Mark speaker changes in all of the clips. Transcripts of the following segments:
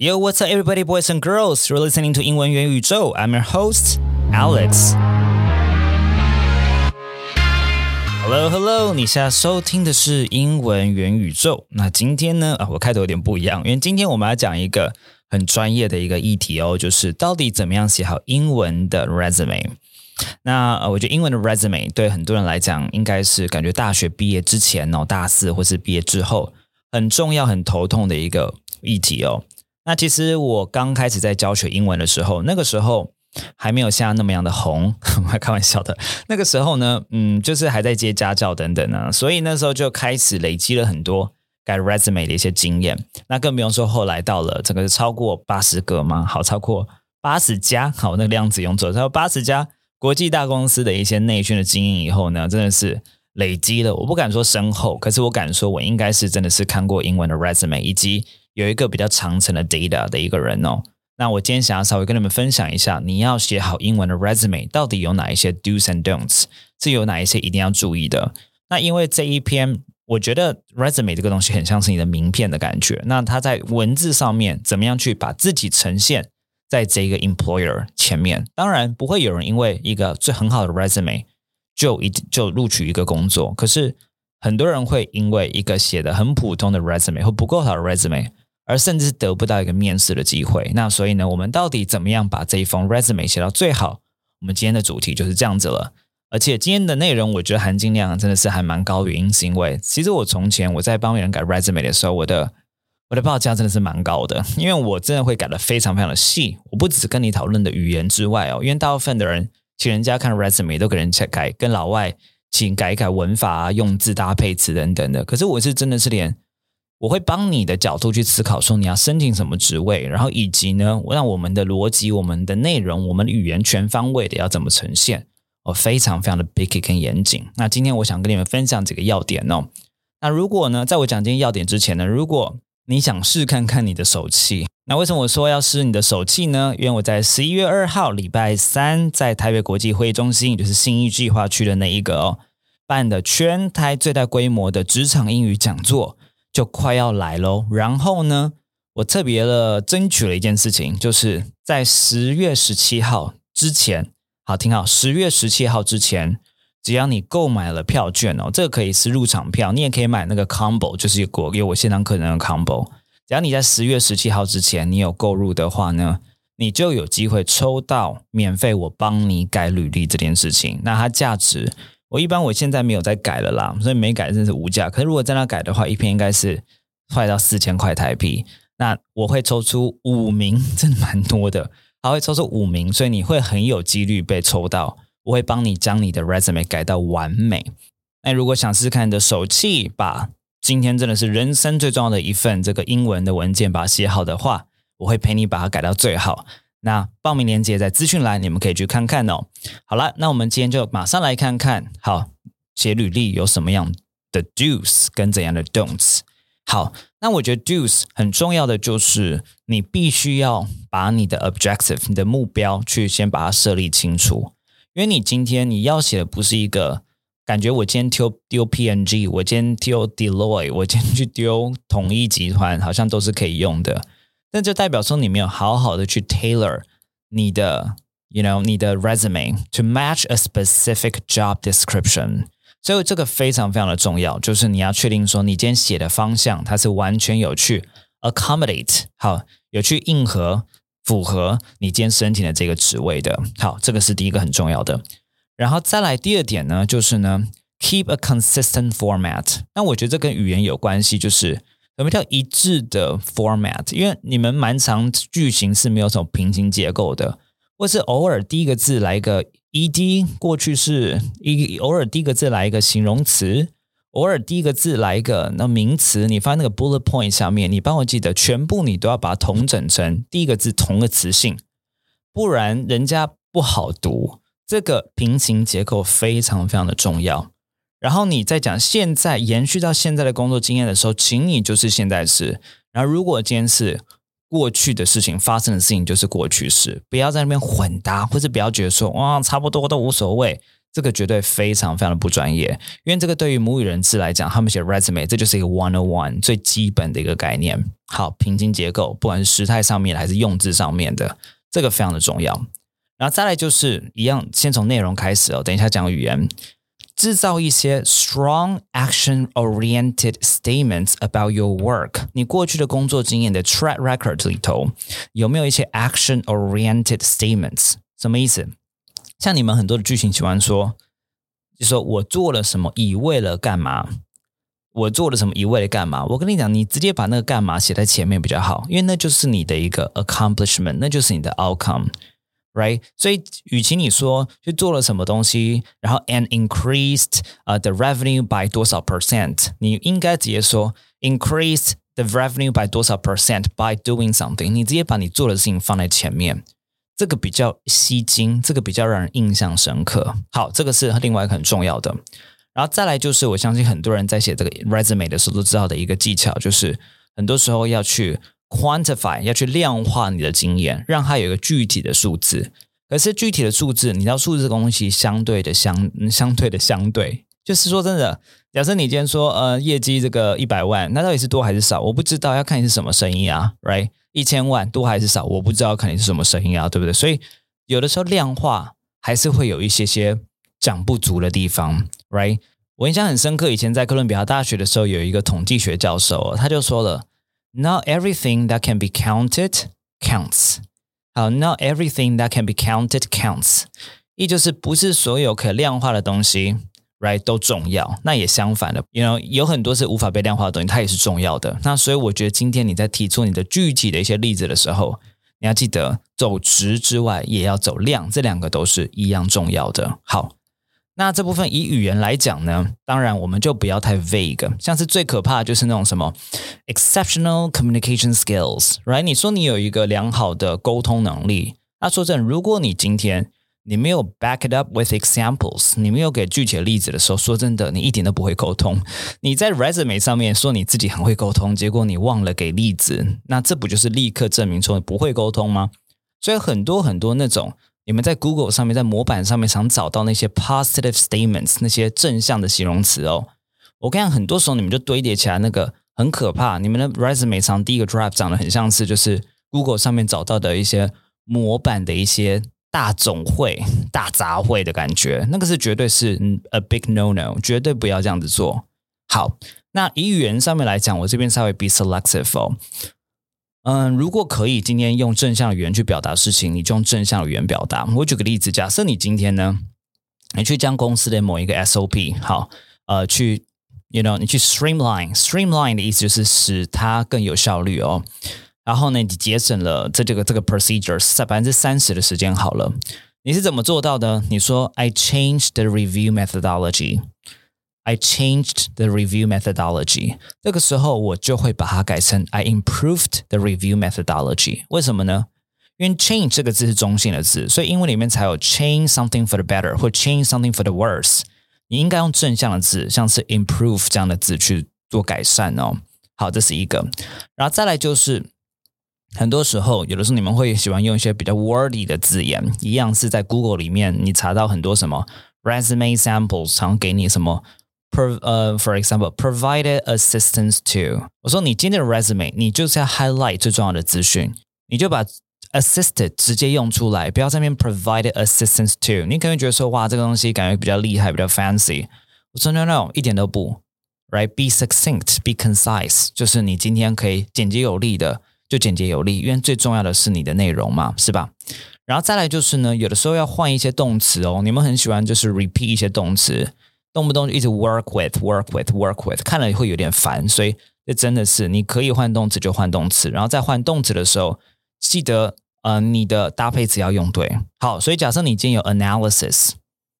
Speaker 1: Yo, what's up, everybody, boys and girls? You're listening to 英文元宇宙. I'm your host, Alex. Hello, Hello，你现在收听的是英文元宇宙。那今天呢，啊，我开头有点不一样，因为今天我们要讲一个很专业的一个议题哦，就是到底怎么样写好英文的 resume。那呃，我觉得英文的 resume 对很多人来讲，应该是感觉大学毕业之前哦，大四或是毕业之后，很重要、很头痛的一个议题哦。那其实我刚开始在教学英文的时候，那个时候还没有像那么样的红，我开玩笑的。那个时候呢，嗯，就是还在接家教等等呢，所以那时候就开始累积了很多改 resume 的一些经验。那更不用说后来到了整个超过八十个吗？好，超过八十家，好，那个量子用走，超过八十家国际大公司的一些内训的经验以后呢，真的是累积了。我不敢说深厚，可是我敢说，我应该是真的是看过英文的 resume 以及。有一个比较长程的 data 的一个人哦，那我今天想要稍微跟你们分享一下，你要写好英文的 resume 到底有哪一些 do's and don'ts，是有哪一些一定要注意的。那因为这一篇，我觉得 resume 这个东西很像是你的名片的感觉。那它在文字上面怎么样去把自己呈现在这个 employer 前面？当然不会有人因为一个最很好的 resume 就一就录取一个工作，可是很多人会因为一个写的很普通的 resume 或不够好的 resume。而甚至得不到一个面试的机会。那所以呢，我们到底怎么样把这一封 resume 写到最好？我们今天的主题就是这样子了。而且今天的内容，我觉得含金量真的是还蛮高，原因是因为其实我从前我在帮别人改 resume 的时候，我的我的报价真的是蛮高的，因为我真的会改的非常非常的细。我不只跟你讨论的语言之外哦，因为大部分的人请人家看 resume 都给人家改，跟老外请改一改文法啊、用字搭配词等等的。可是我是真的是连。我会帮你的角度去思考，说你要申请什么职位，然后以及呢，让我们的逻辑、我们的内容、我们的语言全方位的要怎么呈现，哦，非常非常的 big 跟严谨。那今天我想跟你们分享几个要点哦。那如果呢，在我讲今天要点之前呢，如果你想试看看你的手气，那为什么我说要试你的手气呢？因为我在十一月二号礼拜三，在台北国际会议中心，就是新一计划区的那一个哦，办的全台最大规模的职场英语讲座。就快要来喽，然后呢，我特别的争取了一件事情，就是在十月十七号之前，好听好，十月十七号之前，只要你购买了票券哦，这个可以是入场票，你也可以买那个 combo，就是国有我现场课程的 combo，只要你在十月十七号之前你有购入的话呢，你就有机会抽到免费我帮你改履历这件事情，那它价值。我一般我现在没有再改了啦，所以没改真是无价。可是如果在那改的话，一篇应该是快到四千块台币。那我会抽出五名，真的蛮多的。还会抽出五名，所以你会很有几率被抽到。我会帮你将你的 resume 改到完美。那如果想试试看你的手气，把今天真的是人生最重要的一份这个英文的文件把它写好的话，我会陪你把它改到最好。那报名链接在资讯栏，你们可以去看看哦。好了，那我们今天就马上来看看，好写履历有什么样的 do's 跟怎样的 don'ts。好，那我觉得 do's 很重要的就是你必须要把你的 objective，你的目标去先把它设立清楚，因为你今天你要写的不是一个感觉，我今天丢丢 PNG，我今天丢 Deloitte，我今天去丢统一集团，好像都是可以用的。那就代表说你没有好好的去 tailor 你的，you know，你的 resume to match a specific job description。所以这个非常非常的重要，就是你要确定说你今天写的方向它是完全有去 accommodate 好，有去应和符合你今天申请的这个职位的。好，这个是第一个很重要的。然后再来第二点呢，就是呢，keep a consistent format。那我觉得这跟语言有关系，就是。什么叫一致的 format？因为你们蛮长句型是没有什么平行结构的，或是偶尔第一个字来一个 ed，过去式一偶尔第一个字来一个形容词，偶尔第一个字来一个那名词，你放那个 bullet point 下面，你帮我记得全部你都要把它统整成第一个字同个词性，不然人家不好读。这个平行结构非常非常的重要。然后你在讲现在延续到现在的工作经验的时候，请你就是现在时。然后如果今天是过去的事情发生的事情，就是过去式，不要在那边混搭，或者不要觉得说哇差不多都无所谓。这个绝对非常非常的不专业，因为这个对于母语人士来讲，他们写 resume，这就是一个 one on one 最基本的一个概念。好，平行结构，不管是时态上面还是用字上面的，这个非常的重要。然后再来就是一样，先从内容开始哦。等一下讲语言，制造一些 strong action oriented statements about your work。你过去的工作经验的 track record 里头有没有一些 action oriented statements？什么意思？像你们很多的剧情喜欢说，就说我做了什么，以为了干嘛？我做了什么，以为了干嘛？我跟你讲，你直接把那个干嘛写在前面比较好，因为那就是你的一个 accomplishment，那就是你的 outcome Right，所以，与其你说去做了什么东西，然后 and increased 呃 the revenue by 多少 percent，你应该直接说 increase the revenue by 多少 percent by doing something，你直接把你做的事情放在前面。这个比较吸睛，这个比较让人印象深刻。好，这个是另外一个很重要的。然后再来就是，我相信很多人在写这个 resume 的时候都知道的一个技巧，就是很多时候要去 quantify，要去量化你的经验，让它有一个具体的数字。可是具体的数字，你知道数字的东西相对的相相对的相对，就是说真的，假设你今天说呃业绩这个一百万，那到底是多还是少？我不知道，要看你是什么生意啊，right？一千万多还是少？我不知道，看你是什么生意啊，对不对？所以有的时候量化还是会有一些些讲不足的地方，right？我印象很深刻，以前在哥伦比亚大学的时候，有一个统计学教授，他就说了：“Not everything that can be counted counts。”好，“Not everything that can be counted counts。”意就是不是所有可量化的东西。right 都重要，那也相反的，you know 有很多是无法被量化的东西，它也是重要的。那所以我觉得今天你在提出你的具体的一些例子的时候，你要记得走值之外，也要走量，这两个都是一样重要的。好，那这部分以语言来讲呢，当然我们就不要太 vague，像是最可怕的就是那种什么 exceptional communication skills，right？你说你有一个良好的沟通能力，那说真的，如果你今天你没有 back it up with examples，你没有给具体的例子的时候，说真的，你一点都不会沟通。你在 resume 上面说你自己很会沟通，结果你忘了给例子，那这不就是立刻证明说你不会沟通吗？所以很多很多那种你们在 Google 上面在模板上面想找到那些 positive statements，那些正向的形容词哦，我看很多时候你们就堆叠起来，那个很可怕。你们的 resume 上第一个 draft 长得很像是就是 Google 上面找到的一些模板的一些。大总会、大杂烩的感觉，那个是绝对是 a big no no，绝对不要这样子做。好，那以语言上面来讲，我这边稍微 be selective 哦。嗯，如果可以，今天用正向语言去表达事情，你就用正向语言表达。我举个例子，假设你今天呢，你去将公司的某一个 SOP，好，呃，去，you know，你去 streamline，streamline 的意思就是使它更有效率哦。然后呢，你节省了这这个这个 procedure 在百分之三十的时间好了。你是怎么做到的？你说 I changed the review methodology. I changed the review methodology. 这个时候我就会把它改成 I improved the review methodology. 为什么呢？因为 change 这个字是中性的字，所以英文里面才有 change something for the better 或 change something for the worse。你应该用正向的字，像是 improve 这样的字去做改善哦。好，这是一个。然后再来就是。很多时候，有的时候你们会喜欢用一些比较 wordy 的字眼，一样是在 Google 里面，你查到很多什么 resume samples，常给你什么 pro 呃，for example provided assistance to。我说你今天的 resume，你就是要 highlight 最重要的资讯，你就把 assisted 直接用出来，不要在那边 provided assistance to。你可能觉得说，哇，这个东西感觉比较厉害，比较 fancy。我说 no no，一点都不，right？Be succinct，be concise，就是你今天可以简洁有力的。就简洁有力，因为最重要的是你的内容嘛，是吧？然后再来就是呢，有的时候要换一些动词哦。你们很喜欢就是 repeat 一些动词，动不动就一直 work with，work with，work with，看了会有点烦。所以这真的是你可以换动词就换动词，然后再换动词的时候，记得呃你的搭配词要用对。好，所以假设你今天有 analysis，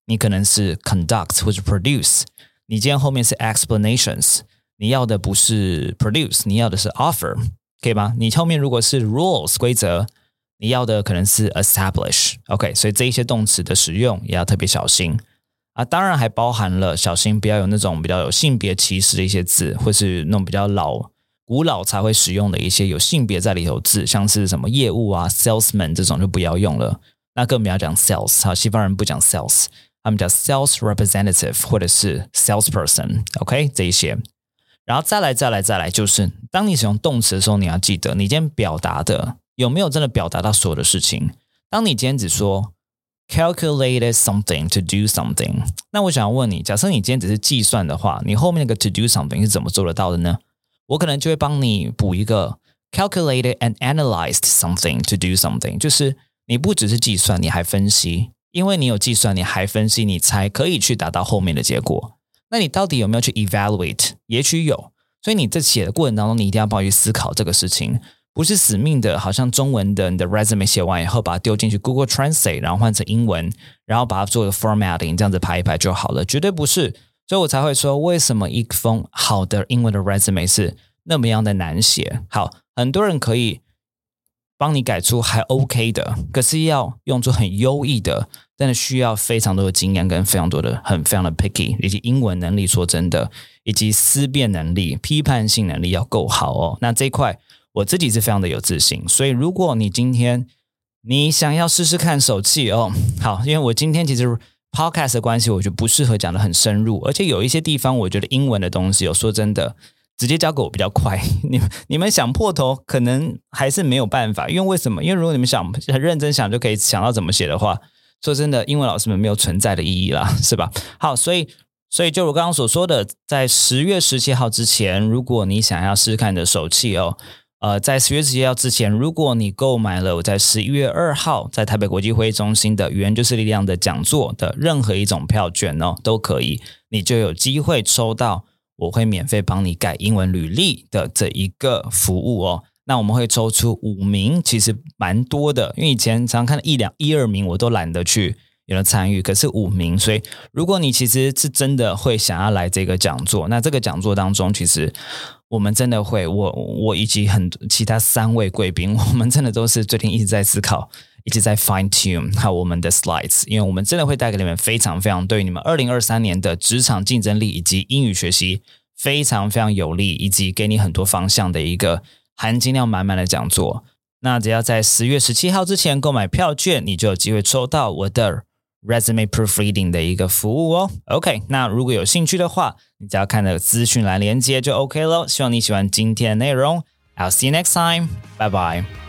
Speaker 1: 你可能是 conduct 或者 produce，你今天后面是 explanations，你要的不是 produce，你要的是 offer。可以吗？你后面如果是 rules 规则，你要的可能是 establish，OK，所以这一些动词的使用也要特别小心啊。当然还包含了小心不要有那种比较有性别歧视的一些字，或是那种比较老古老才会使用的一些有性别在里头字，像是什么业务啊 salesman 这种就不要用了。那更不要讲 sales，好，西方人不讲 sales，他们叫 sales representative 或者是 salesperson，OK、这一些。然后再来，再来，再来，就是当你使用动词的时候，你要记得你今天表达的有没有真的表达到所有的事情。当你今天只说 calculated something to do something，那我想要问你，假设你今天只是计算的话，你后面那个 to do something 是怎么做得到的呢？我可能就会帮你补一个 calculated and analyzed something to do something，就是你不只是计算，你还分析，因为你有计算，你还分析，你才可以去达到后面的结果。那你到底有没有去 evaluate？也许有，所以你在写的过程当中，你一定要抱去思考这个事情，不是死命的，好像中文的你的 resume 写完以后，把它丢进去 Google Translate，然后换成英文，然后把它做个 formatting，这样子排一排就好了，绝对不是。所以我才会说，为什么一封好的英文的 resume 是那么样的难写？好，很多人可以帮你改出还 OK 的，可是要用出很优异的。真的需要非常多的经验跟非常多的很非常的 picky，以及英文能力。说真的，以及思辨能力、批判性能力要够好哦。那这一块我自己是非常的有自信。所以，如果你今天你想要试试看手气哦，好，因为我今天其实 podcast 的关系，我觉得不适合讲的很深入，而且有一些地方我觉得英文的东西，有说真的，直接交给我比较快。你们你们想破头，可能还是没有办法。因为为什么？因为如果你们想很认真想，就可以想到怎么写的话。说真的，英文老师们没有存在的意义啦，是吧？好，所以，所以就我刚刚所说的，在十月十七号之前，如果你想要试试看你的手气哦，呃，在十月十七号之前，如果你购买了我在十一月二号在台北国际会议中心的语言就是力量的讲座的任何一种票券哦，都可以，你就有机会抽到我会免费帮你改英文履历的这一个服务哦。那我们会抽出五名，其实蛮多的，因为以前常看一两一二名，我都懒得去有人参与。可是五名，所以如果你其实是真的会想要来这个讲座，那这个讲座当中，其实我们真的会，我我以及很其他三位贵宾，我们真的都是最近一直在思考，一直在 fine tune 还有我们的 slides，因为我们真的会带给你们非常非常对你们二零二三年的职场竞争力以及英语学习非常非常有利，以及给你很多方向的一个。含金量满满的讲座，那只要在十月十七号之前购买票券，你就有机会抽到我的 resume proofreading 的一个服务哦。OK，那如果有兴趣的话，你只要看的资讯栏连接就 OK 喽。希望你喜欢今天的内容。I'll see you next time. Bye bye.